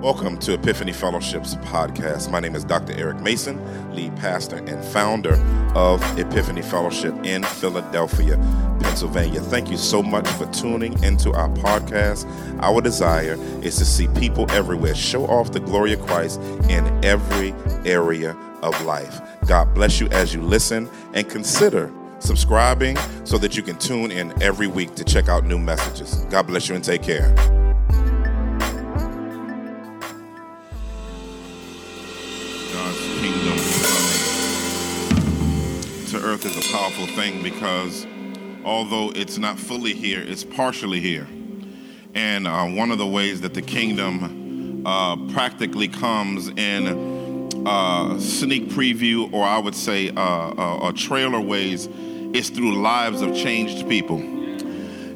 Welcome to Epiphany Fellowship's podcast. My name is Dr. Eric Mason, lead pastor and founder of Epiphany Fellowship in Philadelphia, Pennsylvania. Thank you so much for tuning into our podcast. Our desire is to see people everywhere show off the glory of Christ in every area of life. God bless you as you listen and consider subscribing so that you can tune in every week to check out new messages. God bless you and take care. Powerful thing because although it's not fully here, it's partially here. And uh, one of the ways that the kingdom uh, practically comes in uh, sneak preview, or I would say uh, uh, trailer ways, is through lives of changed people.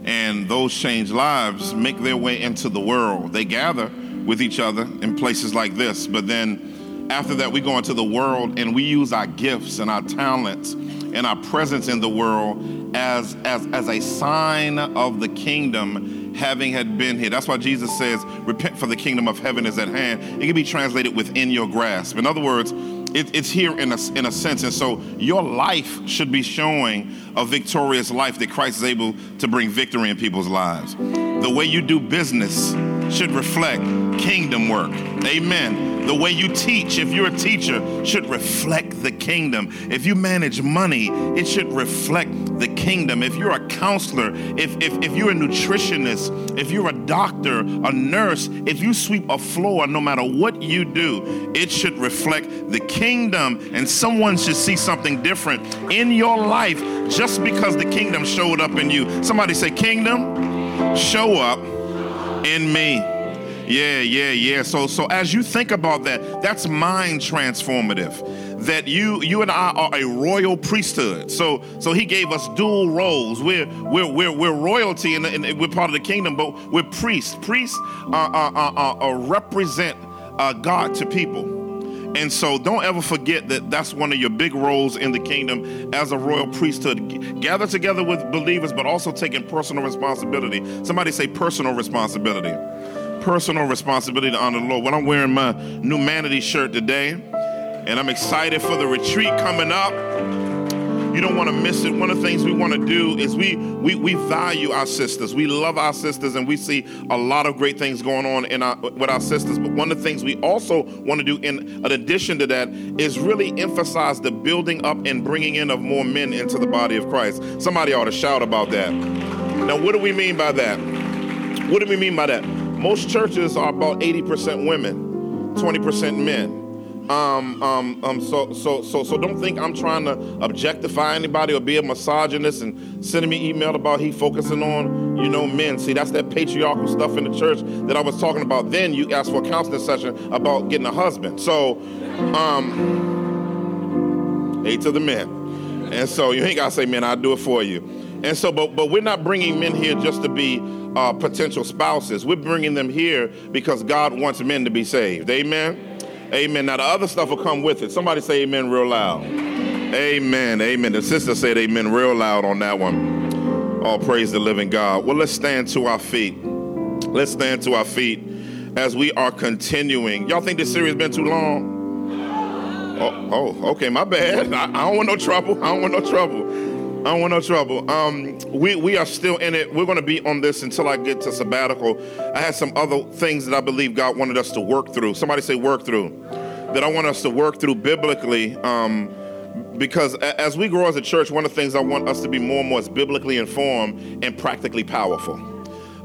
And those changed lives make their way into the world. They gather with each other in places like this, but then after that, we go into the world and we use our gifts and our talents and our presence in the world as, as, as a sign of the kingdom having had been here. That's why Jesus says, repent for the kingdom of heaven is at hand. It can be translated within your grasp. In other words, it, it's here in a, in a sense. And so your life should be showing a victorious life that Christ is able to bring victory in people's lives. The way you do business should reflect kingdom work. Amen the way you teach, if you're a teacher, should reflect the kingdom. If you manage money, it should reflect the kingdom. If you're a counselor, if, if, if you're a nutritionist, if you're a doctor, a nurse, if you sweep a floor, no matter what you do, it should reflect the kingdom. And someone should see something different in your life just because the kingdom showed up in you. Somebody say, Kingdom, show up in me. Yeah, yeah, yeah. So so as you think about that, that's mind transformative. That you you and I are a royal priesthood. So so he gave us dual roles. We're we're we're, we're royalty and, and we're part of the kingdom, but we're priests. Priests are, are, are, are represent uh, God to people. And so don't ever forget that that's one of your big roles in the kingdom as a royal priesthood. Gather together with believers, but also taking personal responsibility. Somebody say personal responsibility personal responsibility to honor the Lord. When I'm wearing my new Manity shirt today, and I'm excited for the retreat coming up. You don't want to miss it. One of the things we want to do is we we we value our sisters. We love our sisters, and we see a lot of great things going on in our with our sisters. But one of the things we also want to do, in addition to that, is really emphasize the building up and bringing in of more men into the body of Christ. Somebody ought to shout about that. Now, what do we mean by that? What do we mean by that? Most churches are about 80% women, 20% men. Um, um, um, so, so, so, so don't think I'm trying to objectify anybody or be a misogynist and sending me email about he focusing on, you know, men. See, that's that patriarchal stuff in the church that I was talking about. Then you asked for a counseling session about getting a husband. So, um, eight to the men. And so you ain't gotta say, man, I'll do it for you. And so, but but we're not bringing men here just to be uh, potential spouses. We're bringing them here because God wants men to be saved. Amen. Amen. Now the other stuff will come with it. Somebody say Amen real loud. Amen. Amen. The sister said Amen real loud on that one. All praise the living God. Well, let's stand to our feet. Let's stand to our feet as we are continuing. Y'all think this series been too long? Oh, oh okay, my bad. I, I don't want no trouble. I don't want no trouble. I don't want no trouble. Um, we, we are still in it. We're going to be on this until I get to sabbatical. I had some other things that I believe God wanted us to work through. Somebody say work through. That I want us to work through biblically. Um, because as we grow as a church, one of the things I want us to be more and more is biblically informed and practically powerful.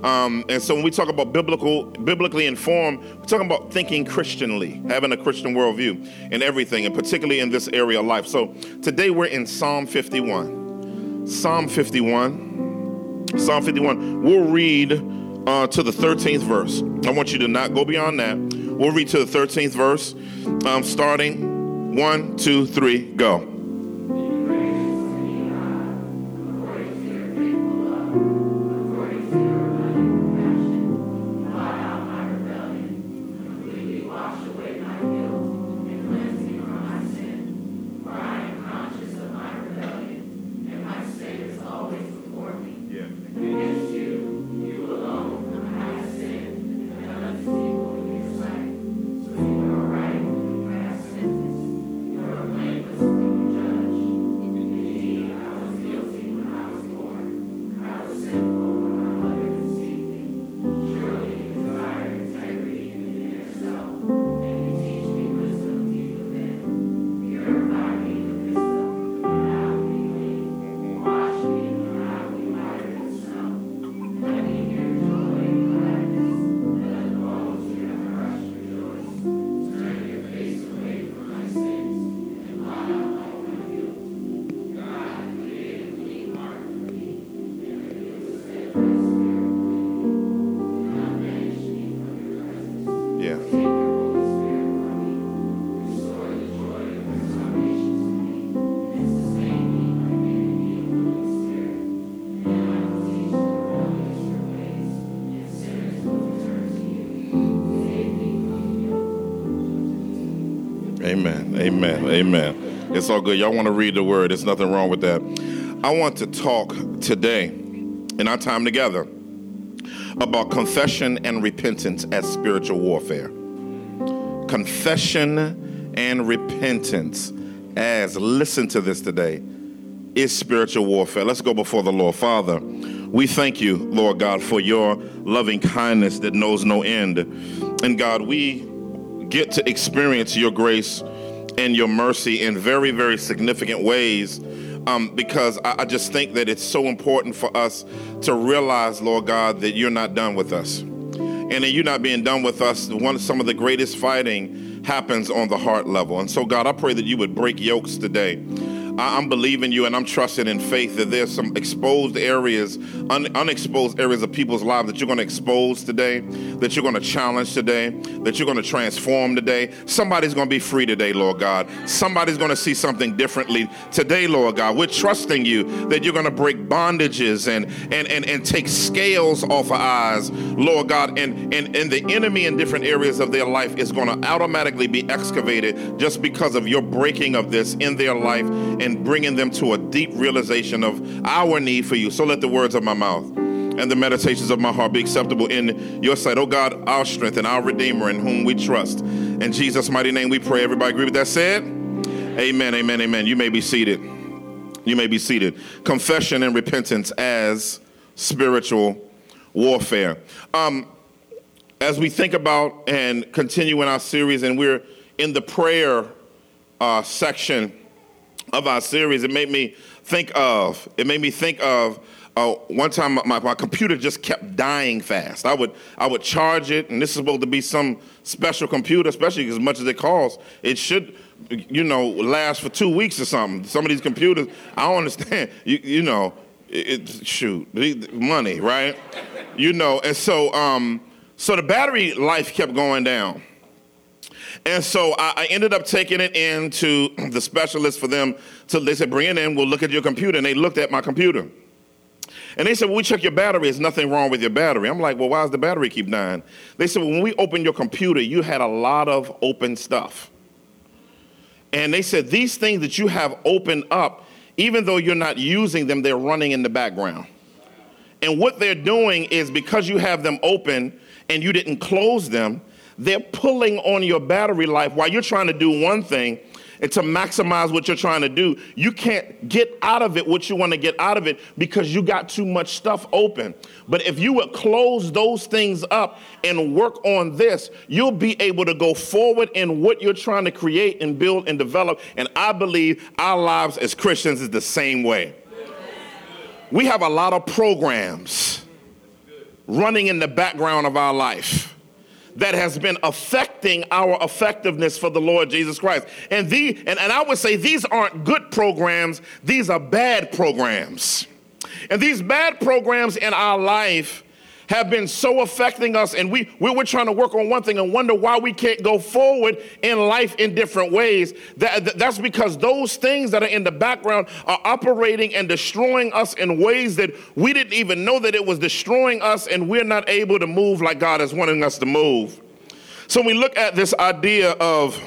Um, and so when we talk about biblical, biblically informed, we're talking about thinking Christianly, having a Christian worldview in everything, and particularly in this area of life. So today we're in Psalm 51. Psalm 51. Psalm 51. We'll read uh, to the 13th verse. I want you to not go beyond that. We'll read to the 13th verse, um, starting one, two, three, go. Amen. Amen. It's all good. Y'all want to read the word. There's nothing wrong with that. I want to talk today in our time together about confession and repentance as spiritual warfare. Confession and repentance as, listen to this today, is spiritual warfare. Let's go before the Lord. Father, we thank you, Lord God, for your loving kindness that knows no end. And God, we get to experience your grace and your mercy in very, very significant ways. Um, because I, I just think that it's so important for us to realize, Lord God, that you're not done with us. And in you not being done with us, one some of the greatest fighting happens on the heart level. And so, God, I pray that you would break yokes today. I'm believing you and I'm trusting in faith that there's some exposed areas, un- unexposed areas of people's lives that you're going to expose today, that you're going to challenge today, that you're going to transform today. Somebody's going to be free today, Lord God. Somebody's going to see something differently today, Lord God. We're trusting you that you're going to break bondages and and and, and take scales off of eyes, Lord God, and, and and the enemy in different areas of their life is going to automatically be excavated just because of your breaking of this in their life and and bringing them to a deep realization of our need for you. So let the words of my mouth and the meditations of my heart be acceptable in your sight. Oh God, our strength and our Redeemer in whom we trust. In Jesus' mighty name we pray. Everybody agree with that said? Amen, amen, amen. You may be seated. You may be seated. Confession and repentance as spiritual warfare. Um, as we think about and continue in our series, and we're in the prayer uh, section of our series, it made me think of, it made me think of uh, one time my, my computer just kept dying fast. I would I would charge it, and this is supposed to be some special computer, especially as much as it costs. It should, you know, last for two weeks or something. Some of these computers, I don't understand. You, you know, it, shoot money, right? you know, and so um, so the battery life kept going down. And so I, ended up taking it in to the specialist for them. So they said, bring it in, we'll look at your computer. And they looked at my computer. And they said, well, we check your battery. There's nothing wrong with your battery. I'm like, well, why does the battery keep dying? They said, well, when we opened your computer, you had a lot of open stuff. And they said, these things that you have opened up, even though you're not using them, they're running in the background. And what they're doing is because you have them open and you didn't close them, they're pulling on your battery life while you're trying to do one thing and to maximize what you're trying to do. You can't get out of it what you want to get out of it because you got too much stuff open. But if you would close those things up and work on this, you'll be able to go forward in what you're trying to create and build and develop. And I believe our lives as Christians is the same way. We have a lot of programs running in the background of our life that has been affecting our effectiveness for the Lord Jesus Christ. And, the, and, and I would say these aren't good programs, these are bad programs. And these bad programs in our life have been so affecting us, and we, we are trying to work on one thing and wonder why we can't go forward in life in different ways. That, that's because those things that are in the background are operating and destroying us in ways that we didn't even know that it was destroying us, and we're not able to move like God is wanting us to move. So we look at this idea of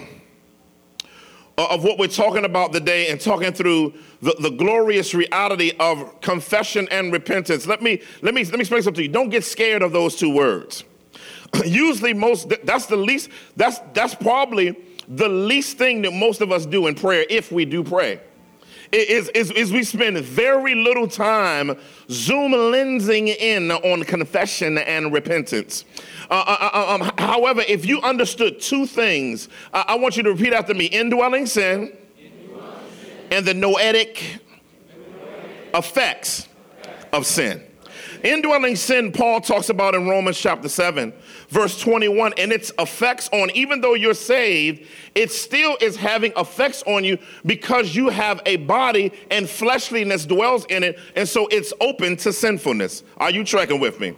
Uh, of what we're talking about today and talking through the, the glorious reality of confession and repentance. Let me let me let me explain something to you. Don't get scared of those two words. Usually, most that's the least that's that's probably the least thing that most of us do in prayer if we do pray. Is, is, is we spend very little time zoom lensing in on confession and repentance. Uh, uh, uh um, however, if you understood two things, I want you to repeat after me indwelling sin, indwelling sin. and the noetic effects of sin. Indwelling sin, Paul talks about in Romans chapter 7, verse 21, and its effects on, even though you're saved, it still is having effects on you because you have a body and fleshliness dwells in it, and so it's open to sinfulness. Are you tracking with me?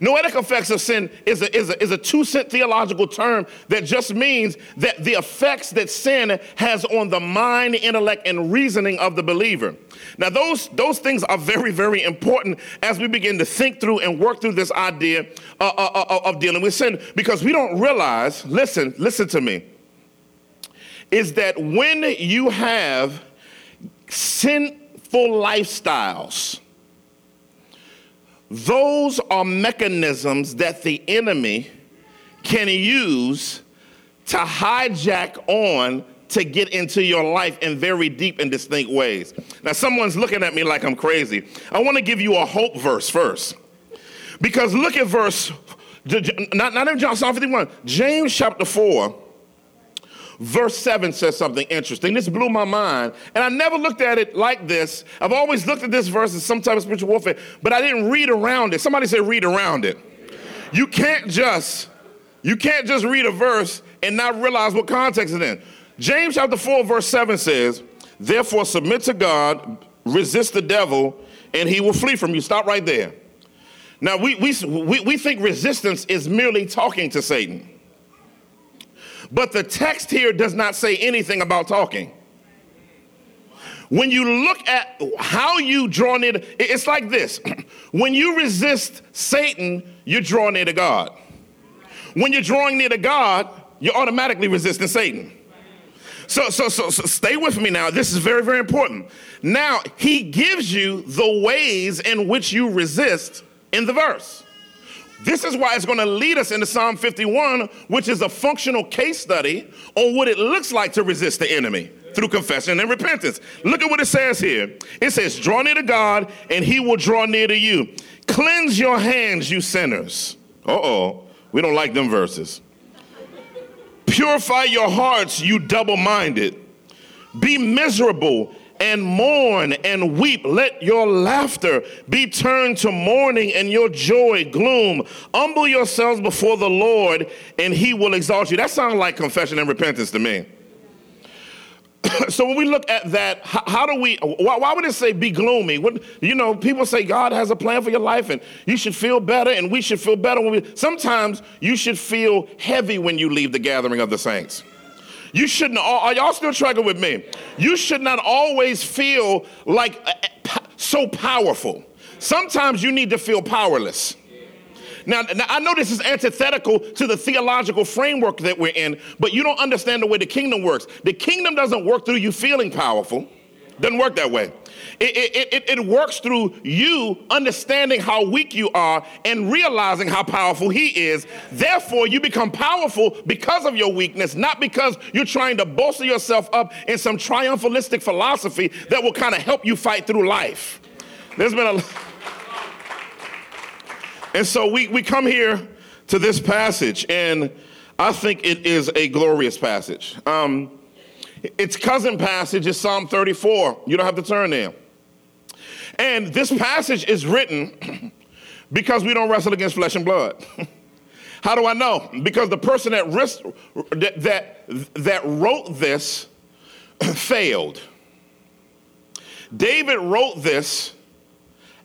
Noetic effects of sin is a, is a, is a two cent theological term that just means that the effects that sin has on the mind, intellect, and reasoning of the believer. Now, those, those things are very, very important as we begin to think through and work through this idea uh, uh, uh, of dealing with sin because we don't realize, listen, listen to me. is that when you have sinful lifestyles, those are mechanisms that the enemy can use to hijack on to get into your life in very deep and distinct ways. Now, someone's looking at me like I'm crazy. I want to give you a hope verse first. Because look at verse, not, not in John Psalm 51, James chapter 4, verse 7 says something interesting. This blew my mind. And I never looked at it like this. I've always looked at this verse as some type of spiritual warfare, but I didn't read around it. Somebody said, read around it. You can't just, you can't just read a verse and not realize what context it's in. James chapter 4, verse 7 says, Therefore submit to God, resist the devil, and he will flee from you. Stop right there. Now, we, we, we, we think resistance is merely talking to Satan. But the text here does not say anything about talking. When you look at how you draw near, to, it's like this. When you resist Satan, you're drawing near to God. When you're drawing near to God, you're automatically resisting Satan. So, so, so, so stay with me now. This is very, very important. Now, he gives you the ways in which you resist in the verse. This is why it's going to lead us into Psalm 51, which is a functional case study on what it looks like to resist the enemy through confession and repentance. Look at what it says here. It says, Draw near to God, and he will draw near to you. Cleanse your hands, you sinners. Uh oh, we don't like them verses. Purify your hearts, you double minded. Be miserable and mourn and weep. Let your laughter be turned to mourning and your joy gloom. Humble yourselves before the Lord and he will exalt you. That sounds like confession and repentance to me. so when we look at that, how, how do we? Why, why, would it say be gloomy? You know, people say God has a plan for your life, and you should feel better, and we should feel better when we. Sometimes you should feel heavy when you leave the gathering of the saints. You shouldn't. Are y'all still tracking with me? You should not always feel like uh, so powerful. Sometimes you need to feel powerless. Now, now, I know this is antithetical to the theological framework that we're in, but you don't understand the way the kingdom works. The kingdom doesn't work through you feeling powerful. Doesn't work that way. It, it, it, it, works through you understanding how weak you are and realizing how powerful He is. Therefore, you become powerful because of your weakness, not because you're trying to bolster yourself up in some triumphalistic philosophy that will kind of help you fight through life. There's been a and so we, we come here to this passage, and I think it is a glorious passage. Um, its cousin passage is Psalm 34. You don't have to turn there. And this passage is written because we don't wrestle against flesh and blood. How do I know? Because the person that, risk, that, that, that wrote this failed. David wrote this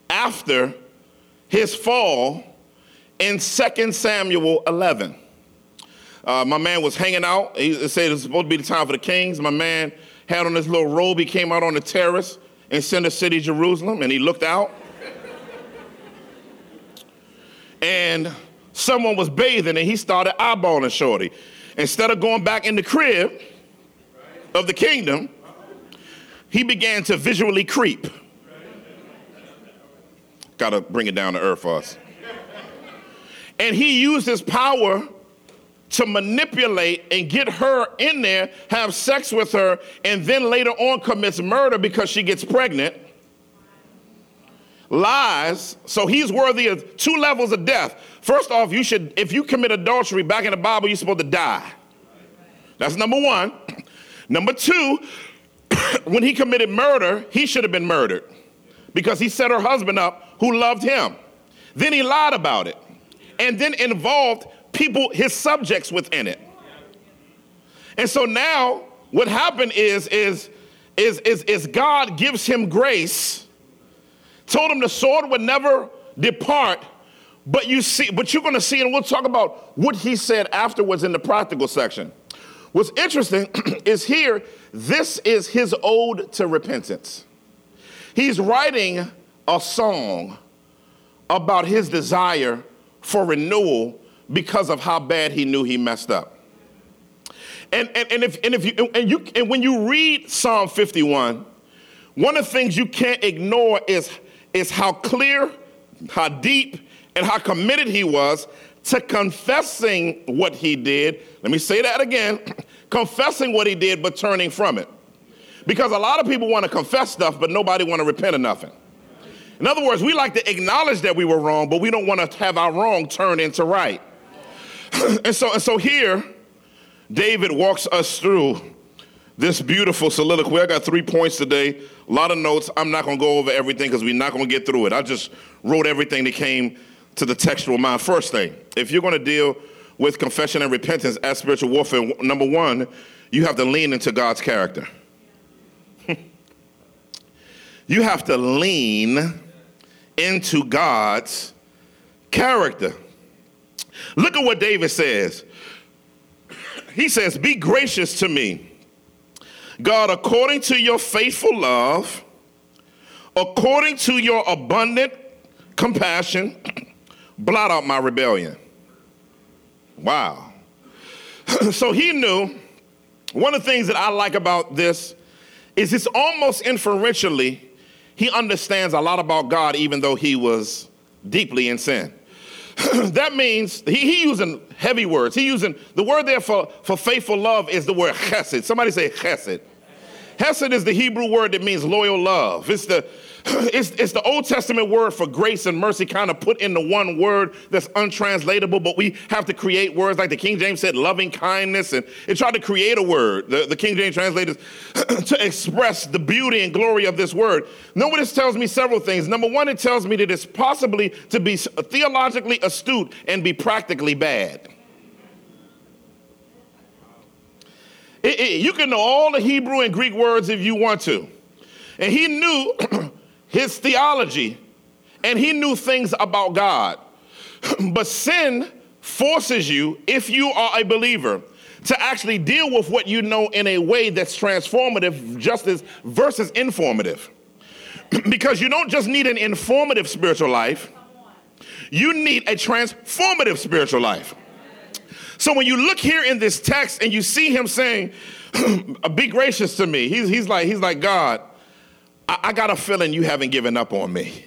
after his fall in 2 Samuel 11. Uh, my man was hanging out. He said it was supposed to be the time for the kings. My man had on his little robe. He came out on the terrace in center city Jerusalem and he looked out. and someone was bathing and he started eyeballing Shorty. Instead of going back in the crib of the kingdom, he began to visually creep. Got to bring it down to earth for us. And he used his power to manipulate and get her in there, have sex with her, and then later on commits murder because she gets pregnant. Lies, so he's worthy of two levels of death. First off, you should, if you commit adultery back in the Bible, you're supposed to die. That's number one. Number two, when he committed murder, he should have been murdered because he set her husband up who loved him. Then he lied about it and then involved people, his subjects within it. And so now what happened is, is, is, is, is God gives him grace, told him the sword would never depart, but you see, but you're gonna see, and we'll talk about what he said afterwards in the practical section. What's interesting is here, this is his ode to repentance. He's writing a song about his desire for renewal because of how bad he knew he messed up. And, and, and, if, and, if you, and, you, and when you read Psalm 51, one of the things you can't ignore is, is how clear, how deep, and how committed he was to confessing what he did. Let me say that again confessing what he did, but turning from it. Because a lot of people want to confess stuff, but nobody want to repent of nothing. In other words, we like to acknowledge that we were wrong, but we don't want to have our wrong turn into right. and so, and so here, David walks us through this beautiful soliloquy. I got three points today, a lot of notes. I'm not going to go over everything because we're not going to get through it. I just wrote everything that came to the textual mind. First thing, if you're going to deal with confession and repentance as spiritual warfare, number one, you have to lean into God's character. you have to lean into God's character. Look at what David says. He says, Be gracious to me, God, according to your faithful love, according to your abundant compassion, blot out my rebellion. Wow. so he knew one of the things that I like about this is it's almost inferentially he understands a lot about God, even though he was deeply in sin. that means he, he using heavy words. He using the word there for, for faithful love is the word chesed. Somebody say chesed. Hesed is the Hebrew word that means loyal love. It's the it's, it's the Old Testament word for grace and mercy kind of put into one word that's untranslatable, but we have to create words like the King James said, loving kindness, and it tried to create a word, the, the King James translators, to express the beauty and glory of this word. Know this tells me several things. Number one, it tells me that it's possibly to be theologically astute and be practically bad. It, it, you can know all the Hebrew and Greek words if you want to. And he knew his theology, and he knew things about God. but sin forces you, if you are a believer, to actually deal with what you know in a way that's transformative just as versus informative. because you don't just need an informative spiritual life, you need a transformative spiritual life. So when you look here in this text and you see him saying, "Be gracious to me," he's, he's like he's like God. I, got a feeling you haven't given up on me.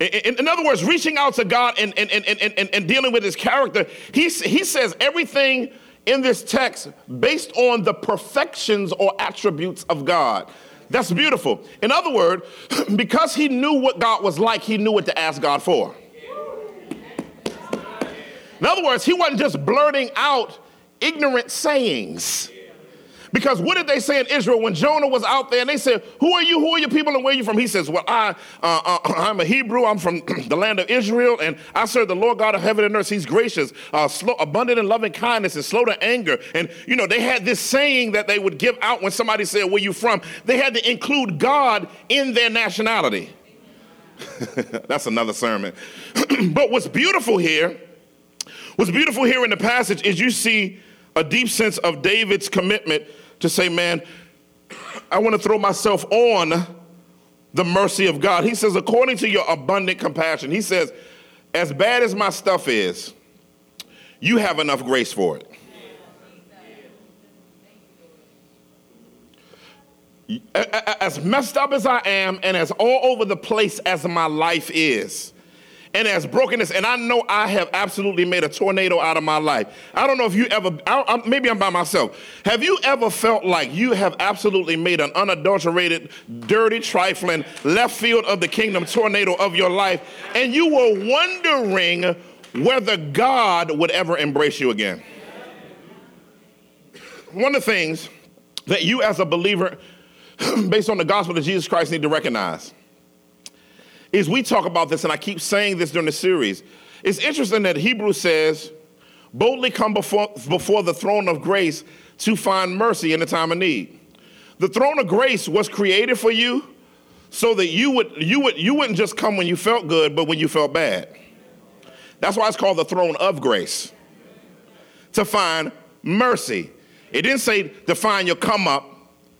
In, in, other words, reaching out to God and, and, and, and, and dealing with his character, he, he says everything in this text based on the perfections or attributes of God. That's beautiful. In other words, because he knew what God was like, he knew what to ask God for. In other words, he wasn't just blurting out ignorant sayings. Because what did they say in Israel when Jonah was out there and they said, Who are you? Who are your people and where are you from? He says, Well, I, uh, uh, I'm a Hebrew. I'm from the land of Israel and I serve the Lord God of heaven and earth. He's gracious, uh, slow, abundant in loving kindness and slow to anger. And, you know, they had this saying that they would give out when somebody said, Where you from? They had to include God in their nationality. That's another sermon. but what's beautiful here, what's beautiful here in the passage is you see a deep sense of David's commitment to say, man, I want to throw myself on the mercy of God. He says, according to your abundant compassion, he says, as bad as my stuff is, you have enough grace for it. As messed up as I am, and as all over the place as my life is, and as brokenness. And I know I have absolutely made a tornado out of my life. I don't know if you ever, I, maybe I'm by myself. Have you ever felt like you have absolutely made an unadulterated, dirty, trifling, left field of the kingdom tornado of your life, and you were wondering whether God would ever embrace you again? One of the things that you as a believer, based on the gospel of Jesus Christ, need to recognize is we talk about this, and I keep saying this during the series. It's interesting that Hebrews says, boldly come before, before the throne of grace to find mercy in the time of need. The throne of grace was created for you so that you would you would you wouldn't just come when you felt good, but when you felt bad. That's why it's called the throne of grace. To find mercy. It didn't say to find your come up,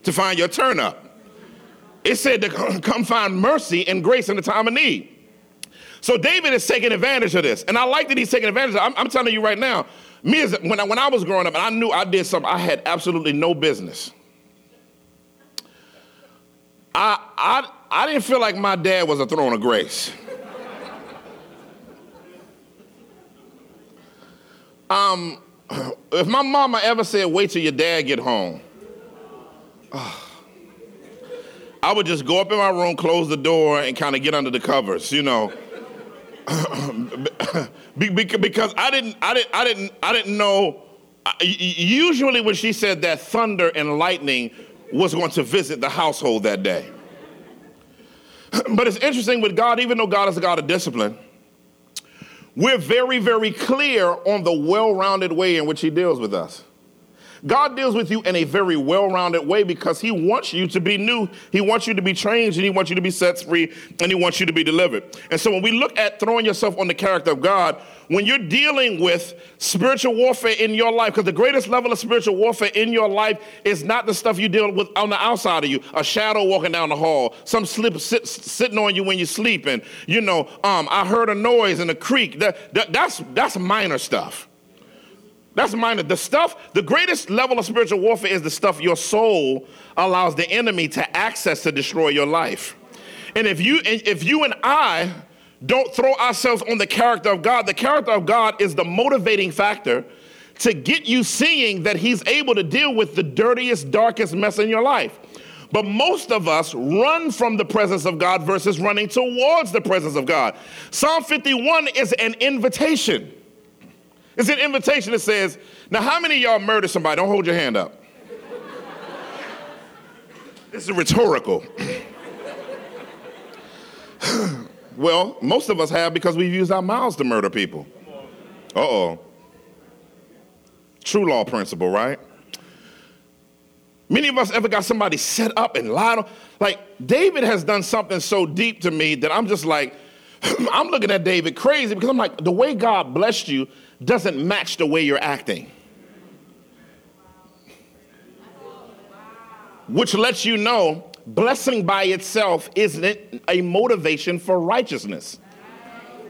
to find your turn up. It said to come find mercy and grace in the time of need. So David is taking advantage of this. And I like that he's taking advantage. I'm, I'm telling you right now, me as when I, when I was growing up and I knew I did something I had absolutely no business. I I I didn't feel like my dad was a throne of grace. um, if my mama ever said, "Wait till your dad get home," oh, I would just go up in my room, close the door, and kind of get under the covers, you know. because I didn't, I didn't, I didn't, I didn't know. Usually, when she said that thunder and lightning was going to visit the household that day. But it's interesting with God, even though God is a God of discipline, we're very, very clear on the well rounded way in which He deals with us. God deals with you in a very well rounded way because He wants you to be new. He wants you to be changed and He wants you to be set free and He wants you to be delivered. And so when we look at throwing yourself on the character of God, when you're dealing with spiritual warfare in your life, because the greatest level of spiritual warfare in your life is not the stuff you deal with on the outside of you, a shadow walking down the hall, some slip sit, sitting on you when you're sleeping. You know, um, I heard a noise in a creek. That, that, that's, that's minor stuff. That's minor. The stuff, the greatest level of spiritual warfare is the stuff your soul allows the enemy to access to destroy your life. And if you if you and I don't throw ourselves on the character of God, the character of God is the motivating factor to get you seeing that he's able to deal with the dirtiest, darkest mess in your life. But most of us run from the presence of God versus running towards the presence of God. Psalm 51 is an invitation. It's an invitation that says, now how many y'all murdered somebody? Don't hold your hand up. this is rhetorical. well, most of us have because we've used our mouths to murder people. Uh oh. True law principle, right? Many of us ever got somebody set up and lied on. Like, David has done something so deep to me that I'm just like, I'm looking at David crazy because I'm like, the way God blessed you, doesn't match the way you're acting. Which lets you know blessing by itself isn't a motivation for righteousness.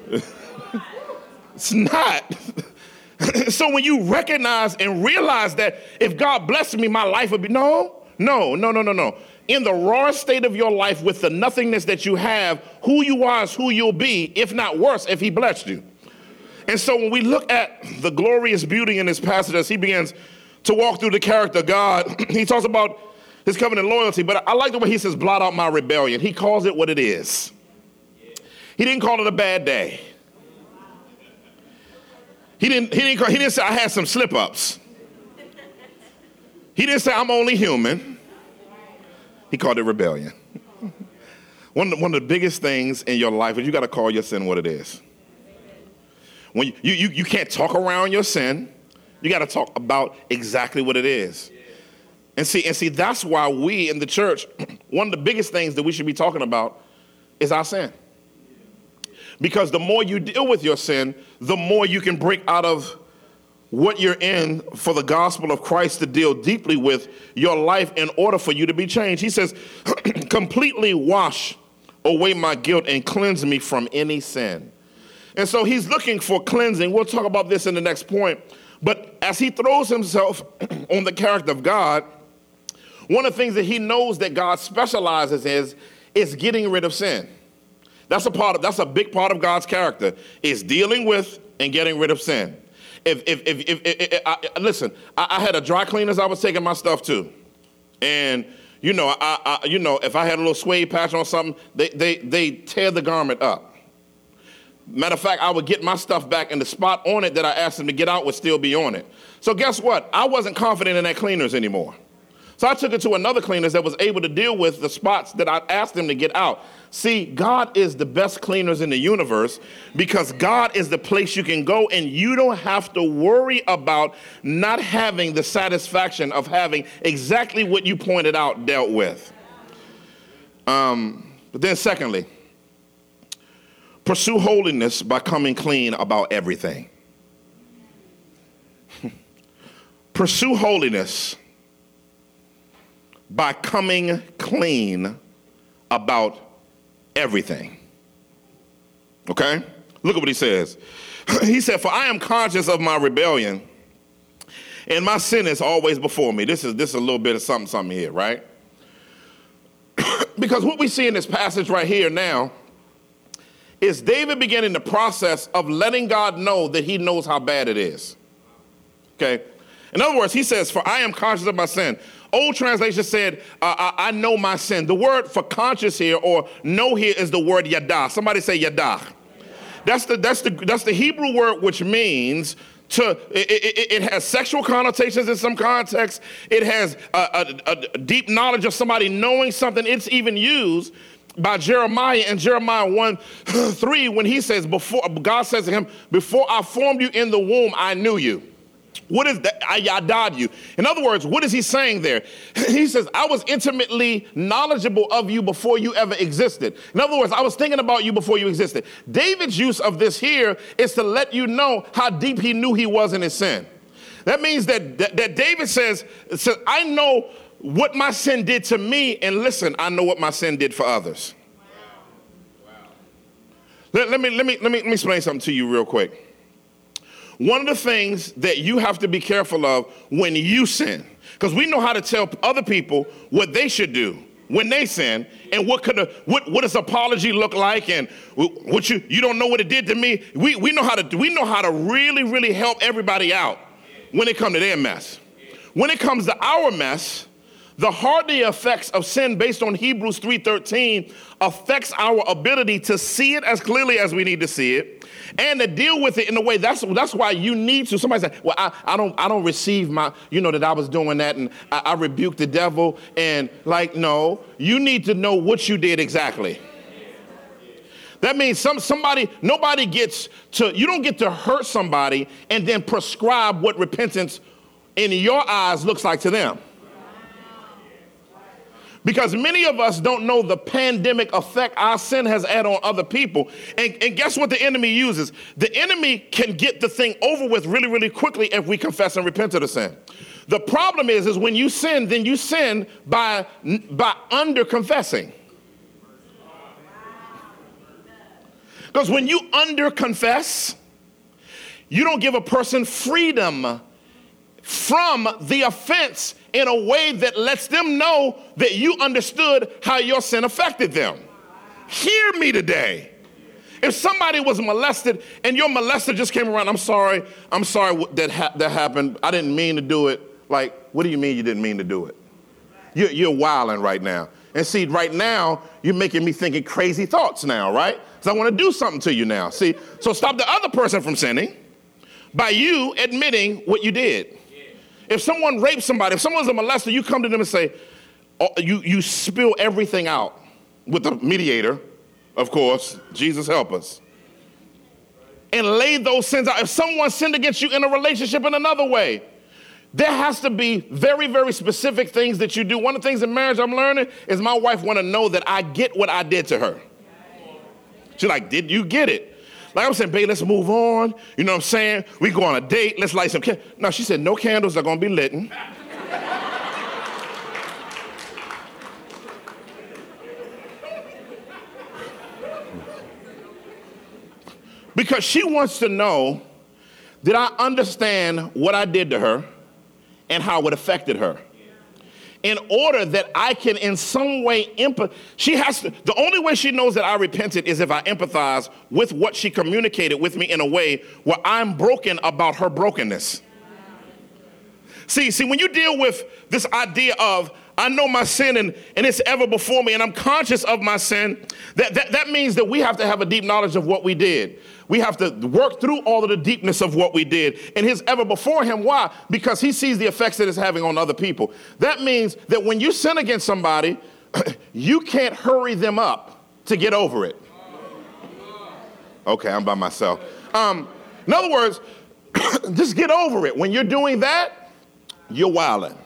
it's not. so when you recognize and realize that if God blessed me, my life would be no, no, no, no, no, no. In the raw state of your life with the nothingness that you have, who you are is who you'll be, if not worse, if He blessed you. And so when we look at the glorious beauty in this passage as he begins to walk through the character of God, he talks about his covenant loyalty, but I like the way he says, blot out my rebellion. He calls it what it is. He didn't call it a bad day. He didn't, he didn't, he didn't say I had some slip ups. He didn't say I'm only human. He called it rebellion. One one of the biggest things in your life is you got to call your sin what it is. When you, you, you can't talk around your sin, you got to talk about exactly what it is. And see, and see, that's why we in the church, one of the biggest things that we should be talking about is our sin. Because the more you deal with your sin, the more you can break out of what you're in for the gospel of Christ to deal deeply with your life in order for you to be changed. He says, completely wash away my guilt and cleanse me from any sin. And so he's looking for cleansing. We'll talk about this in the next point. But as he throws himself on the character of God, one of the things that he knows that God specializes is is getting rid of sin. That's a part of that's a big part of God's character is dealing with and getting rid of sin. If if if, if, if, if I, listen, I, I, had a dry cleaners I was taking my stuff to, and you know I, I you know if I had a little suede patch on something, they they they tear the garment up. Matter of fact, I would get my stuff back, and the spot on it that I asked them to get out would still be on it. So guess what? I wasn't confident in that cleaners anymore. So I took it to another cleaners that was able to deal with the spots that I asked them to get out. See, God is the best cleaners in the universe because God is the place you can go and you don't have to worry about not having the satisfaction of having exactly what you pointed out dealt with. Um, but then, secondly, Pursue holiness by coming clean about everything. Pursue holiness by coming clean about everything. Okay? Look at what he says. he said, For I am conscious of my rebellion, and my sin is always before me. This is this is a little bit of something, something here, right? because what we see in this passage right here now is David beginning the process of letting God know that he knows how bad it is. Okay? In other words, he says, For I am conscious of my sin. Old translation said, uh, I, I, know my sin. The word for conscious here or know here is the word yada. Somebody say yada. That's the, that's the, that's the Hebrew word which means to, it, it, it has sexual connotations in some contexts. It has a, a, a deep knowledge of somebody knowing something. It's even used by Jeremiah in Jeremiah 1 3 when he says, before God says to him, Before I formed you in the womb, I knew you. What is that? I yadad you. In other words, what is he saying there? He says, I was intimately knowledgeable of you before you ever existed. In other words, I was thinking about you before you existed. David's use of this here is to let you know how deep he knew he was in his sin. That means that, that, that David says, says, I know what my sin did to me, and listen, I know what my sin did for others. Let, let, me, let, me, let, me, let me explain something to you real quick. One of the things that you have to be careful of when you sin, because we know how to tell other people what they should do when they sin and what could a, what, what does apology look like and what you you don't know what it did to me we, we know how to we know how to really really help everybody out when it comes to their mess when it comes to our mess the hardy effects of sin based on hebrews 3.13 affects our ability to see it as clearly as we need to see it and to deal with it in a way that's that's why you need to somebody say well I, I don't i don't receive my you know that i was doing that and I, I rebuke the devil. And like no you need to know what you did exactly. That means some somebody nobody gets to you don't get to hurt somebody and then prescribe what repentance in your eyes looks like to them because many of us don't know the pandemic effect our sin has had on other people. And, and, guess what the enemy uses? The enemy can get the thing over with really, really quickly if we confess and repent of the sin. The problem is, is when you sin, then you sin by, by under confessing. Because when you under confess, you don't give a person freedom from the offense in a way that lets them know that you understood how your sin affected them. Hear me today. If somebody was molested and your molester just came around, I'm sorry, I'm sorry that ha- that happened. I didn't mean to do it. Like, what do you mean you didn't mean to do it? You're, you're wilding right now. And see, right now, you're making me thinking crazy thoughts now, right? Because I want to do something to you now. See, so stop the other person from sinning by you admitting what you did. If someone rapes somebody, if someone's a molester, you come to them and say, oh, you, you spill everything out with the mediator, of course, Jesus help us. And lay those sins out. If someone sinned against you in a relationship in another way, there has to be very, very specific things that you do. One of the things in marriage I'm learning is my wife want to know that I get what I did to her. She's like, did you get it? Like I'm saying, babe, let's move on. You know what I'm saying? We go on a date. Let's light some candles. No, she said, no candles are going to be lit. because she wants to know did I understand what I did to her and how it affected her in order that I can in some way empath. She has to, the only way she knows that I repented is if I empathize with what she communicated with me in a way where I'm broken about her brokenness. See, see, when you deal with this idea of I know my sin and, and it's ever before me and I'm conscious of my sin, that, that, that means that we have to have a deep knowledge of what we did. We have to work through all of the deepness of what we did. And his ever before him. Why? Because he sees the effects that it's having on other people. That means that when you sin against somebody, you can't hurry them up to get over it. Okay, I'm by myself. Um, in other words, just get over it. When you're doing that, you're wilding.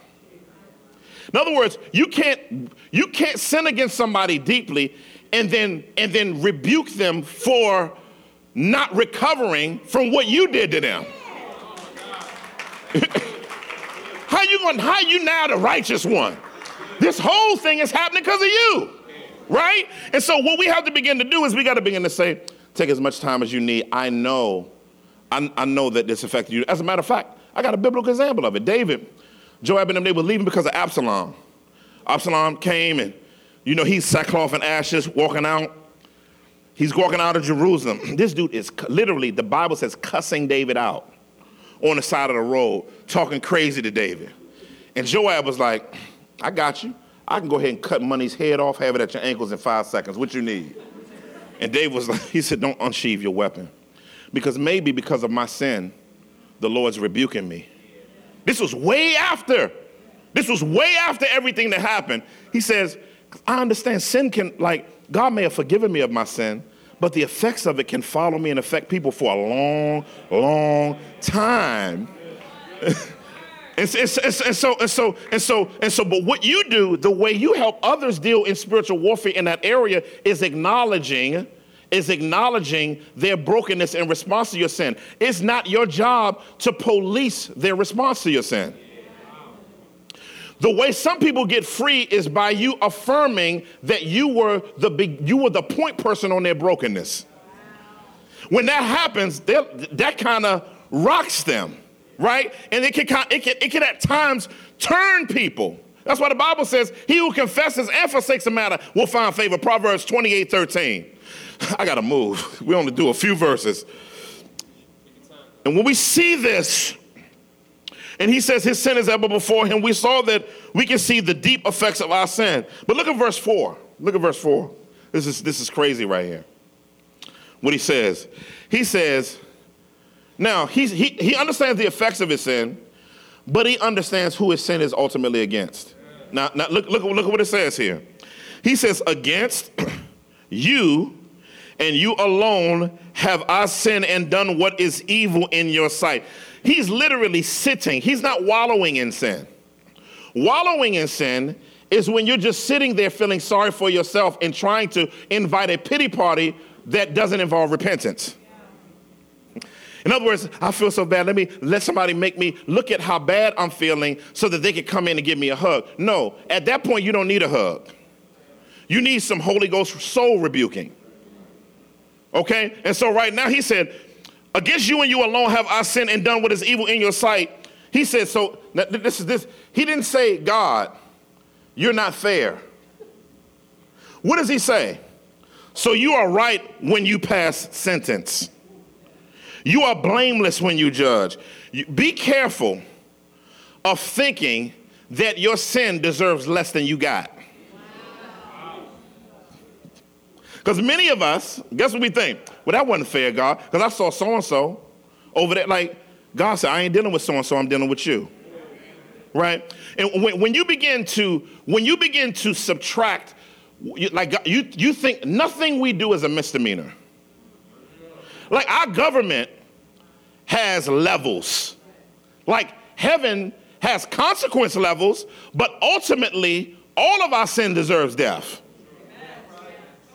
In other words, you can't you can't sin against somebody deeply and then and then rebuke them for not recovering from what you did to them. how you going how you now the righteous one? This whole thing is happening because of you. Right? And so what we have to begin to do is we got to begin to say, take as much time as you need. I know, I, I know that this affected you. As a matter of fact, I got a biblical example of it. David, Joab and them, they were leaving because of Absalom. Absalom came and, you know, he's sackcloth and ashes walking out. He's walking out of Jerusalem. This dude is literally, the Bible says, cussing David out on the side of the road, talking crazy to David. And Joab was like, I got you. I can go ahead and cut money's head off, have it at your ankles in five seconds. What you need? And David was like, he said, don't unsheathe your weapon. Because maybe because of my sin, the Lord's rebuking me. This was way after. This was way after everything that happened. He says, I understand sin can, like, God may have forgiven me of my sin, but the effects of it can follow me and affect people for a long, long time. And, and, and, so and so and so and so but what you do the way you help others deal in spiritual warfare in that area is acknowledging is acknowledging their brokenness in response to your sin it's not your job to police their response to your sin the way some people get free is by you affirming that you were the big, you were the point person on their brokenness when that happens that kind of rocks them right? And it can, it can, it can at times turn people. That's why the Bible says, He who confesses and forsakes a matter will find favor. Proverbs 28 13. I got to move. We only do a few verses. And when we see this, and he says his sin is ever before him, we saw that we can see the deep effects of our sin. But look at verse 4. Look at verse 4. This is, this is crazy right here. What he says. He says, now, he, he understands the effects of his sin, but he understands who his sin is ultimately against. Now, now look, look, look at what it says here. He says, Against you and you alone have I sinned and done what is evil in your sight. He's literally sitting, he's not wallowing in sin. Wallowing in sin is when you're just sitting there feeling sorry for yourself and trying to invite a pity party that doesn't involve repentance. In other words, I feel so bad. Let me let somebody make me look at how bad I'm feeling so that they can come in and give me a hug. No, at that point, you don't need a hug. You need some Holy Ghost soul rebuking. Okay? And so right now, he said, Against you and you alone have I sinned and done what is evil in your sight. He said, So this is this. He didn't say, God, you're not fair. What does he say? So you are right when you pass sentence. You are blameless when you judge. Be careful of thinking that your sin deserves less than you got. Because many of us, guess what we think? Well, that wasn't fair, God, because I saw so and so over there. Like, God said, I ain't dealing with so and so, I'm dealing with you. Right? And when, when you begin to, when you begin to subtract, like you, you think nothing we do is a misdemeanor. Like our government has levels. Like heaven has consequence levels, but ultimately, all of our sin deserves death.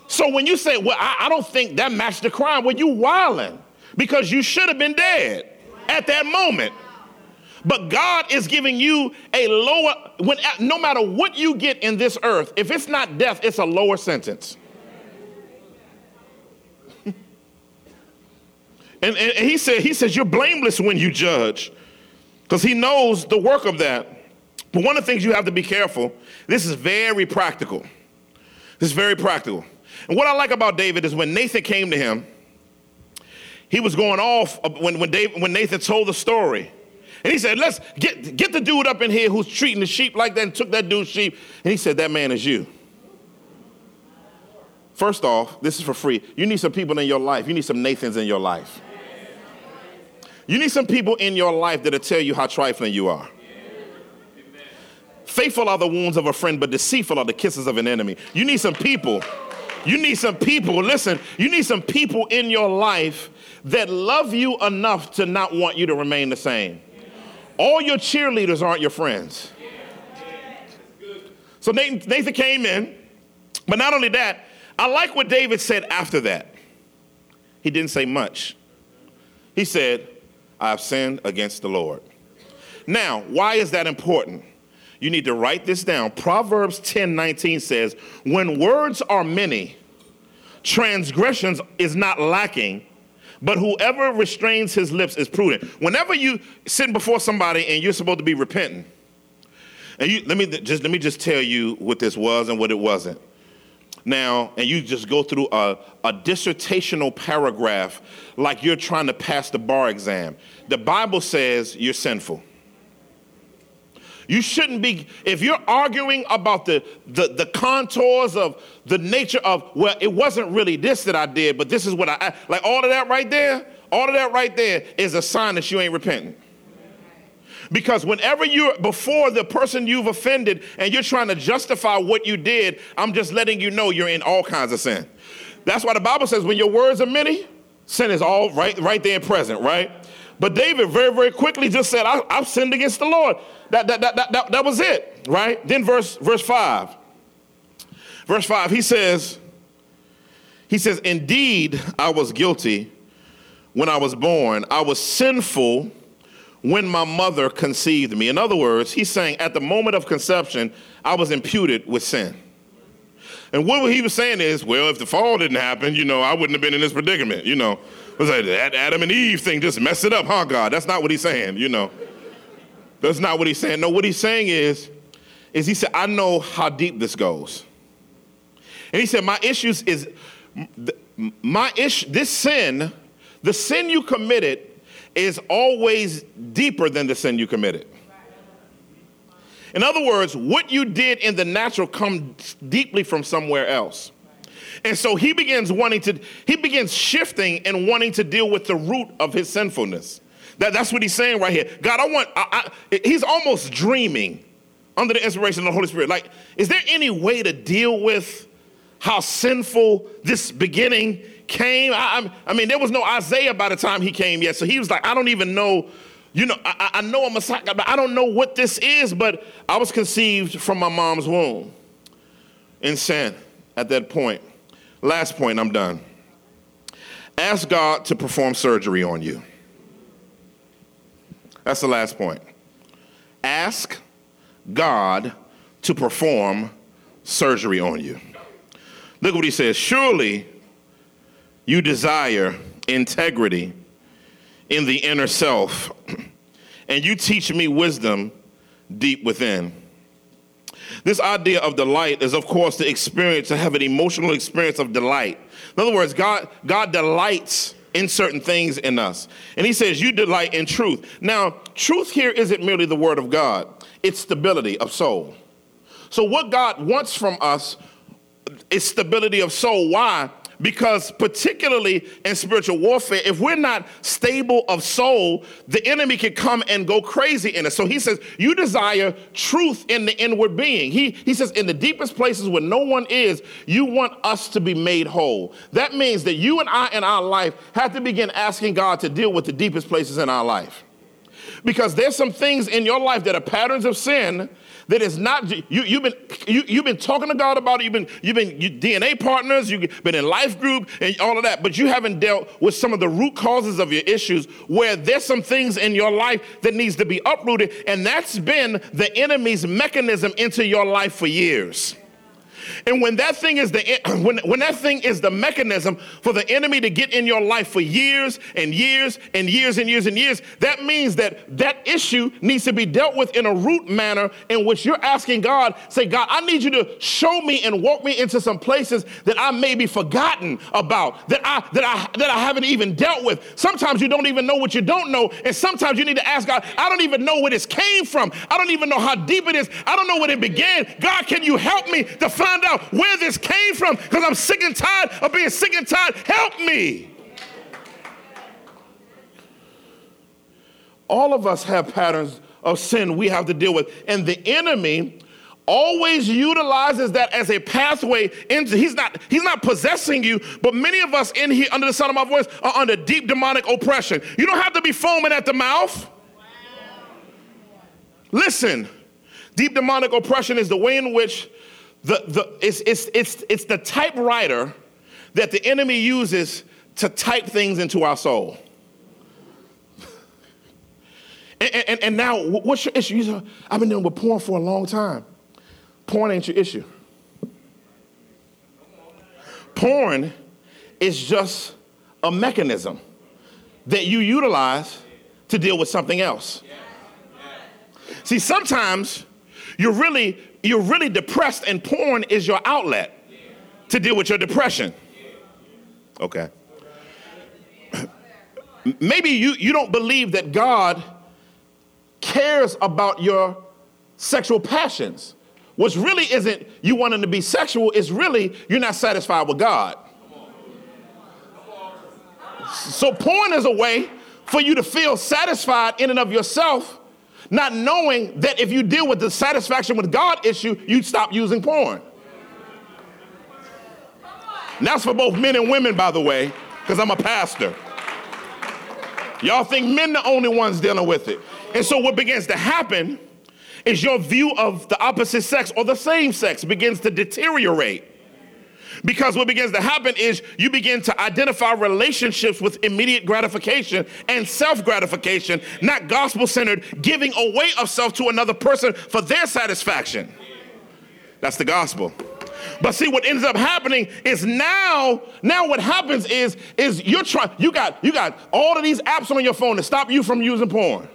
So when you say, well, I, I don't think that matched the crime, well, you wilding because you should have been dead at that moment. But God is giving you a lower, when, no matter what you get in this earth, if it's not death, it's a lower sentence. And, and, he said, he says, you're blameless when you judge. Because he knows the work of that. But one of the things you have to be careful, this is very practical. This is very practical. And what I like about David is when Nathan came to him, he was going off when, when, when Nathan told the story. And he said, Let's get, get the dude up in here who's treating the sheep like that and took that dude's sheep. And he said, That man is you. First off, this is for free. You need some people in your life. You need some Nathans in your life. You need some people in your life that'll tell you how trifling you are. Faithful are the wounds of a friend, but deceitful are the kisses of an enemy. You need some people. You need some people. Listen, you need some people in your life that love you enough to not want you to remain the same. All your cheerleaders aren't your friends. So Nathan, Nathan came in, but not only that, I like what David said after that. He didn't say much. He said, I have sinned against the Lord. Now, why is that important? You need to write this down. Proverbs 10 19 says, When words are many, transgressions is not lacking, But whoever restrains his lips is prudent. Whenever you sit before somebody and you're supposed to be repenting, and you let me just let me just tell you what this was and what it wasn't. Now, and you just go through a, a dissertational paragraph like you're trying to pass the bar exam. The Bible says you're sinful. You shouldn't be, if you're arguing about the, the, the, contours of the nature of, well, it wasn't really this that I did, but this is what I, like all of that right there, all of that right there is a sign that you ain't repenting. Because whenever you're before the person you've offended and you're trying to justify what you did, I'm just letting you know you're in all kinds of sin. That's why the Bible says when your words are many, sin is all right, right there present, right? But David very, very quickly just said, I, have sinned against the Lord. That, that, that, that, that, that was it, right? Then verse, verse 5. Verse 5, he says, he says, Indeed, I was guilty when I was born. I was sinful when my mother conceived me. In other words, he's saying at the moment of conception, I was imputed with sin. And what he was saying is, well, if the fall didn't happen, you know, I wouldn't have been in this predicament. You know, it was like that Adam and Eve thing just messed it up, huh, God? That's not what he's saying, you know. That's not what he's saying. No, what he's saying is, is he said, I know how deep this goes. And he said, my issues is my issue, this sin, the sin you committed is always deeper than the sin you committed. In other words, what you did in the natural comes deeply from somewhere else. And so he begins wanting to, he begins shifting and wanting to deal with the root of his sinfulness. That, that's what he's saying right here. God, I want, I, I, he's almost dreaming under the inspiration of the Holy Spirit. Like, is there any way to deal with how sinful this beginning came? I, I, mean, there was no Isaiah by the time he came yet. So he was like, I don't even know, you know, I, I know I'm a Messiah, but I don't know what this is, but I was conceived from my mom's womb in sin at that point. Last point, I'm done. Ask God to perform surgery on you. That's the last point. Ask God to perform surgery on you. Look what he says. Surely you desire integrity in the inner self, and you teach me wisdom deep within. This idea of delight is, of course, the experience to have an emotional experience of delight. In other words, God, God delights in certain things in us. And he says, You delight in truth. Now, truth here isn't merely the word of God, it's stability of soul. So, what God wants from us is stability of soul. Why? Because, particularly in spiritual warfare, if we're not stable of soul, the enemy can come and go crazy in us. So he says, You desire truth in the inward being. He, he says, In the deepest places where no one is, you want us to be made whole. That means that you and I in our life have to begin asking God to deal with the deepest places in our life. Because there's some things in your life that are patterns of sin that is not you, you've been you, you've been talking to God about it. You've been you've been DNA partners. You've been in life group and all of that, but you haven't dealt with some of the root causes of your issues. Where there's some things in your life that needs to be uprooted, and that's been the enemy's mechanism into your life for years. And when that thing is the when, when that thing is the mechanism for the enemy to get in your life for years and years and years and years and years, that means that that issue needs to be dealt with in a root manner in which you're asking God, say, God, I need you to show me and walk me into some places that I may be forgotten about, that I that I that I haven't even dealt with. Sometimes you don't even know what you don't know, and sometimes you need to ask God, I don't even know where this came from. I don't even know how deep it is. I don't know where it began. God, can you help me to find find out where this came from because I'm sick and tired of being sick and tired. Help me. All of us have patterns of sin we have to deal with. And the enemy always utilizes that as a pathway into he's not he's not possessing you but many of us in here under the sound of my voice are under deep demonic oppression you don't have to be foaming at the mouth listen deep demonic oppression is the way in which the, the, it's, it's, it's, it's the typewriter that the enemy uses to type things into our soul. and, and, and, now, what's your issue? Say, I've been dealing with porn for a long time. Porn ain't your issue. Porn is just a mechanism that you utilize to deal with something else. See, sometimes you're really you're really depressed and porn is your outlet to deal with your depression. Okay. Maybe you, you don't believe that God cares about your sexual passions. Which really isn't you wanting to be sexual, it's really you're not satisfied with God. So, porn is a way for you to feel satisfied in and of yourself, not knowing that if you deal with the satisfaction with God issue, you'd stop using porn. That's for both men and women, by the way, because I'm a pastor. Y'all think men the only ones dealing with it. And so what begins to happen is your view of the opposite sex or the same sex begins to deteriorate. Because what begins to happen is you begin to identify relationships with immediate gratification and self gratification, not gospel centered, giving away of self to another person for their satisfaction. That's the gospel. But see, what ends up happening is now, now what happens is, is you're trying, you got, you got all of these apps on your phone to stop you from using porn.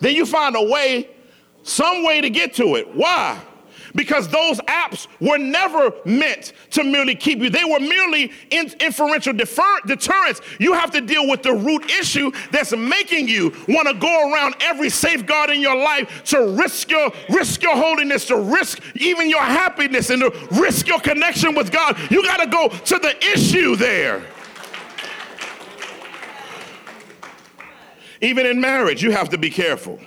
Then you find a way, some way to get to it. Why? Because those apps were never meant to merely keep you. They were merely in- inferential defer- deterrents. You have to deal with the root issue that's making you want to go around every safeguard in your life to risk your risk your holiness, to risk even your happiness, and to risk your connection with God. You got to go to the issue there. Even in marriage, you have to be careful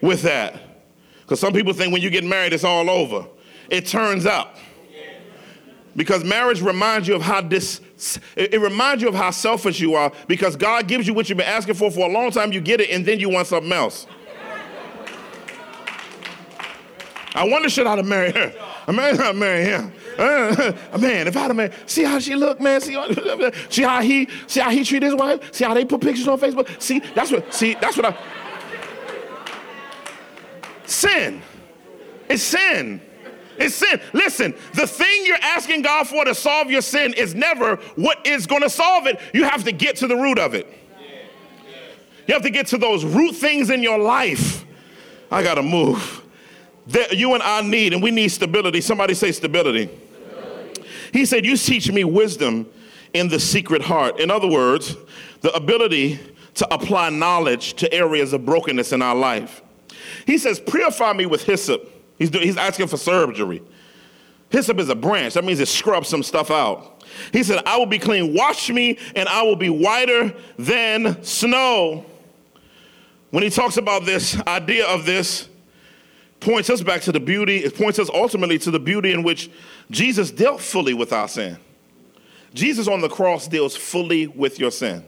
with that. Because some people think when you get married, it's all over. It turns out. Because marriage reminds you of how this, it reminds you of how selfish you are because God gives you what you've been asking for for a long time, you get it, and then you want something else. I wonder should I have married her? I may not marry him. Uh, man, if I'd have married, see how she look, man. See, see how he, see how he treat his wife. See how they put pictures on Facebook. See, that's what, see, that's what I. Sin. It's sin. It's sin. Listen, the thing you're asking God for to solve your sin is never what is going to solve it. You have to get to the root of it. You have to get to those root things in your life. I got to move. That you and I need, and we need stability. Somebody say stability. stability. He said, You teach me wisdom in the secret heart. In other words, the ability to apply knowledge to areas of brokenness in our life. He says, Purify me with hyssop. He's, he's asking for surgery. Hyssop is a branch. That means it scrubs some stuff out. He said, I will be clean. Wash me, and I will be whiter than snow. When he talks about this idea of this, points us back to the beauty, it points us ultimately to the beauty in which Jesus dealt fully with our sin. Jesus on the cross deals fully with your sin.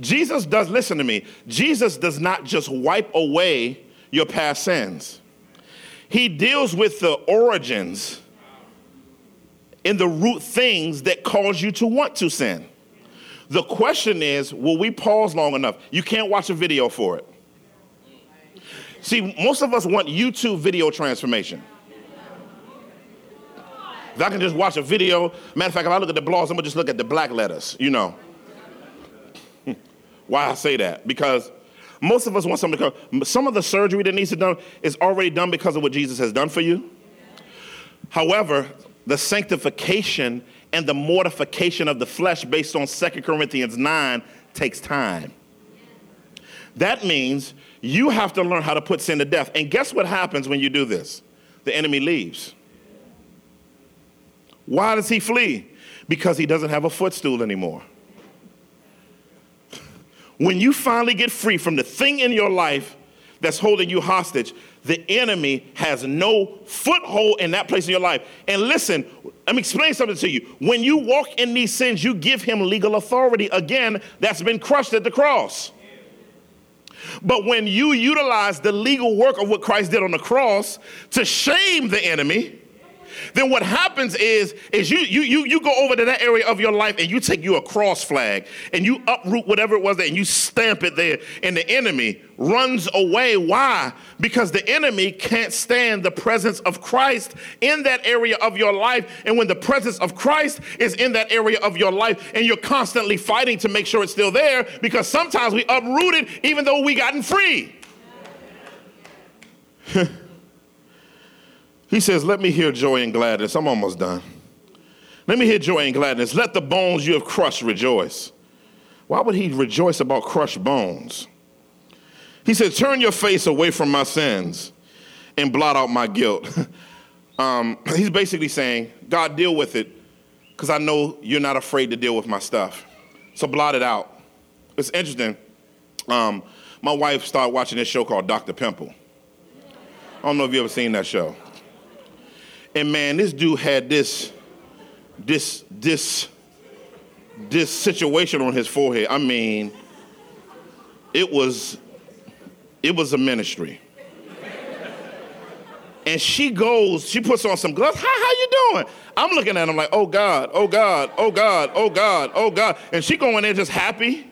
Jesus does, listen to me, Jesus does not just wipe away your past sins. He deals with the origins and the root things that cause you to want to sin. The question is, will we pause long enough? You can't watch a video for it. See, most of us want YouTube video transformation. If I can just watch a video, matter of fact, if I look at the blogs, I'm gonna just look at the black letters, you know. Why I say that? Because most of us want something to come. Some of the surgery that needs to be done is already done because of what Jesus has done for you. However, the sanctification and the mortification of the flesh based on 2 Corinthians 9 takes time. That means you have to learn how to put sin to death. And guess what happens when you do this? The enemy leaves. Why does he flee? Because he doesn't have a footstool anymore when you finally get free from the thing in your life that's holding you hostage, the enemy has no foothold in that place in your life. And listen, let me explain something to you. When you walk in these sins, you give him legal authority again that's been crushed at the cross. But when you utilize the legal work of what Christ did on the cross to shame the enemy, then what happens is, is you, you, you, you go over to that area of your life and you take you a cross flag and you uproot whatever it was there and you stamp it there. And the enemy runs away. Why? Because the enemy can't stand the presence of Christ in that area of your life. And when the presence of Christ is in that area of your life and you're constantly fighting to make sure it's still there, because sometimes we uproot it even though we gotten free. he says, Let me hear joy and gladness. I'm almost done. Let me hear joy and gladness. Let the bones you have crushed rejoice. Why would he rejoice about crushed bones? He said, Turn your face away from my sins and blot out my guilt. um, he's basically saying, God, deal with it because I know you're not afraid to deal with my stuff. So blot it out. It's interesting. Um, my wife started watching this show called Dr. Pimple. I don't know if you ever seen that show. And man, this dude had this, this, this, this situation on his forehead. I mean, it was, it was a ministry. And she goes, she puts on some gloves. How, how you doing? I'm looking at him like, oh God, oh God, oh God, oh God, oh God. And she going there just happy.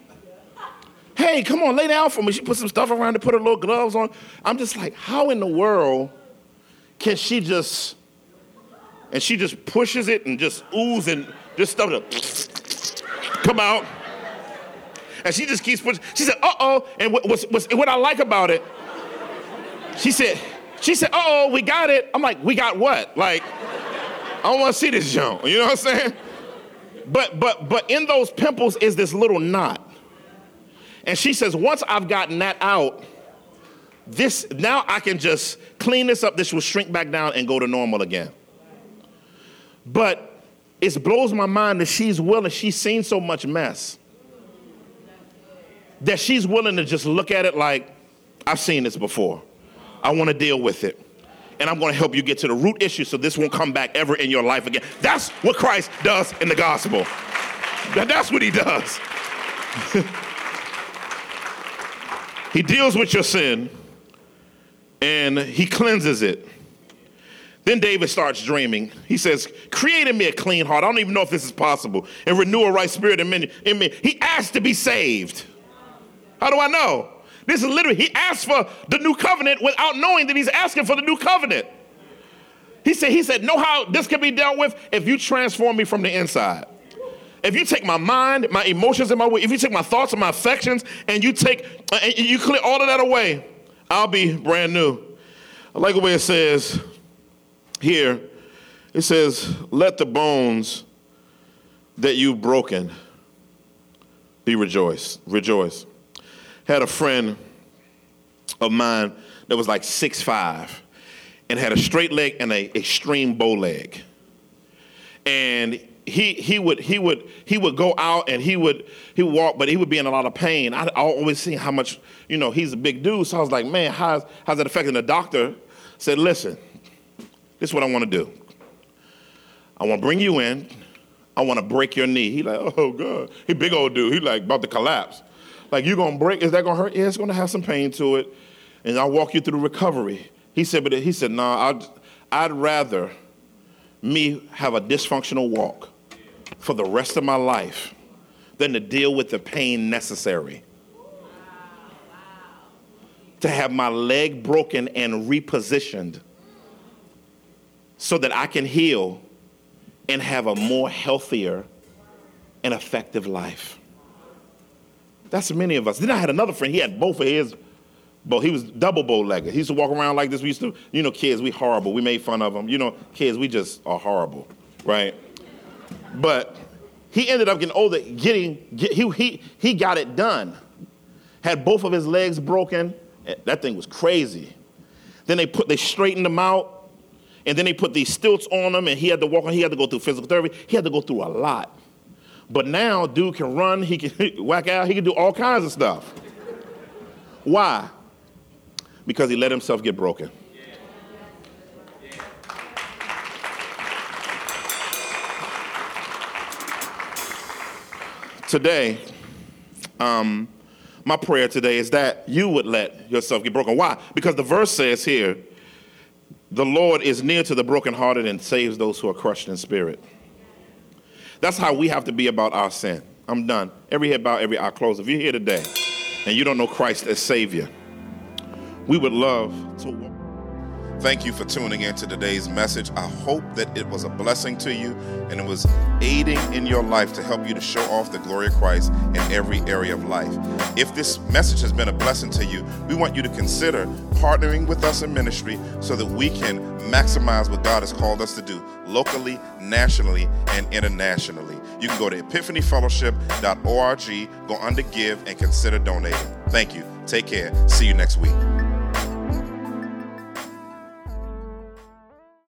Hey, come on, lay down for me. She put some stuff around to put her little gloves on. I'm just like, how in the world can she just, and she just pushes it and just ooze and just stuff to come out. And she just keeps pushing. She said, uh-oh. And what, what's, what's, what I like about it, she said, she said, uh-oh, we got it. I'm like, we got what? Like, I don't want to see this junk. You know what I'm saying? But but but in those pimples is this little knot. And she says, once I've gotten that out, this now I can just clean this up. This will shrink back down and go to normal again. But it blows my mind that she's willing, she's seen so much mess that she's willing to just look at it like, I've seen this before. I want to deal with it. And I'm going to help you get to the root issue so this won't come back ever in your life again. That's what Christ does in the gospel. That's what he does. He deals with your sin and he cleanses it. Then David starts dreaming. He says, Create in me a clean heart. I don't even know if this is possible. And renew a right spirit in me. He asked to be saved. How do I know? This is literally, he asked for the new covenant without knowing that he's asking for the new covenant. He said, he said, know how this can be dealt with if you transform me from the inside if you take my mind, my emotions, and my if you take my thoughts and my affections, and you take, uh, and you clear all of that away, I'll be brand new. I like the way it says here. It says, "Let the bones that you've broken be rejoiced. rejoice." Had a friend of mine that was like six five, and had a straight leg and a extreme bow leg, and he he would he would he would go out and he would he would walk, but he would be in a lot of pain. I, always see how much you know he's a big dude, so I was like, man, how's how's that affecting? The doctor said, listen, this is what I want to do. I want to bring you in. I want to break your knee. He like, oh god, he big old dude. He like about to collapse. Like you gonna break? Is that gonna hurt? Yeah, it's gonna have some pain to it, and I'll walk you through recovery. He said, but he said, nah, I'd I'd rather me have a dysfunctional walk for the rest of my life than to deal with the pain necessary. To have my leg broken and repositioned so that I can heal and have a more healthier and effective life. That's many of us. Then I had another friend, he had both of his but he was double bow legged. He used to walk around like this. We used to, you know, kids, we horrible. We made fun of him. You know, kids, we just are horrible, right? But he ended up getting older, getting, get, he, he, he got it done. Had both of his legs broken. That thing was crazy. Then they put, they straightened him out, and then they put these stilts on him, and he had to walk, on. he had to go through physical therapy. He had to go through a lot. But now, dude can run, he can whack out, he can do all kinds of stuff. Why? Because he let himself get broken. today, um, my prayer today is that you would let yourself get broken. Why? Because the verse says here The Lord is near to the brokenhearted and saves those who are crushed in spirit. That's how we have to be about our sin. I'm done. Every head bow, every eye closed. If you're here today and you don't know Christ as Savior, we would love to. Thank you for tuning in to today's message. I hope that it was a blessing to you and it was aiding in your life to help you to show off the glory of Christ in every area of life. If this message has been a blessing to you, we want you to consider partnering with us in ministry so that we can maximize what God has called us to do locally, nationally, and internationally. You can go to epiphanyfellowship.org, go under give, and consider donating. Thank you. Take care. See you next week.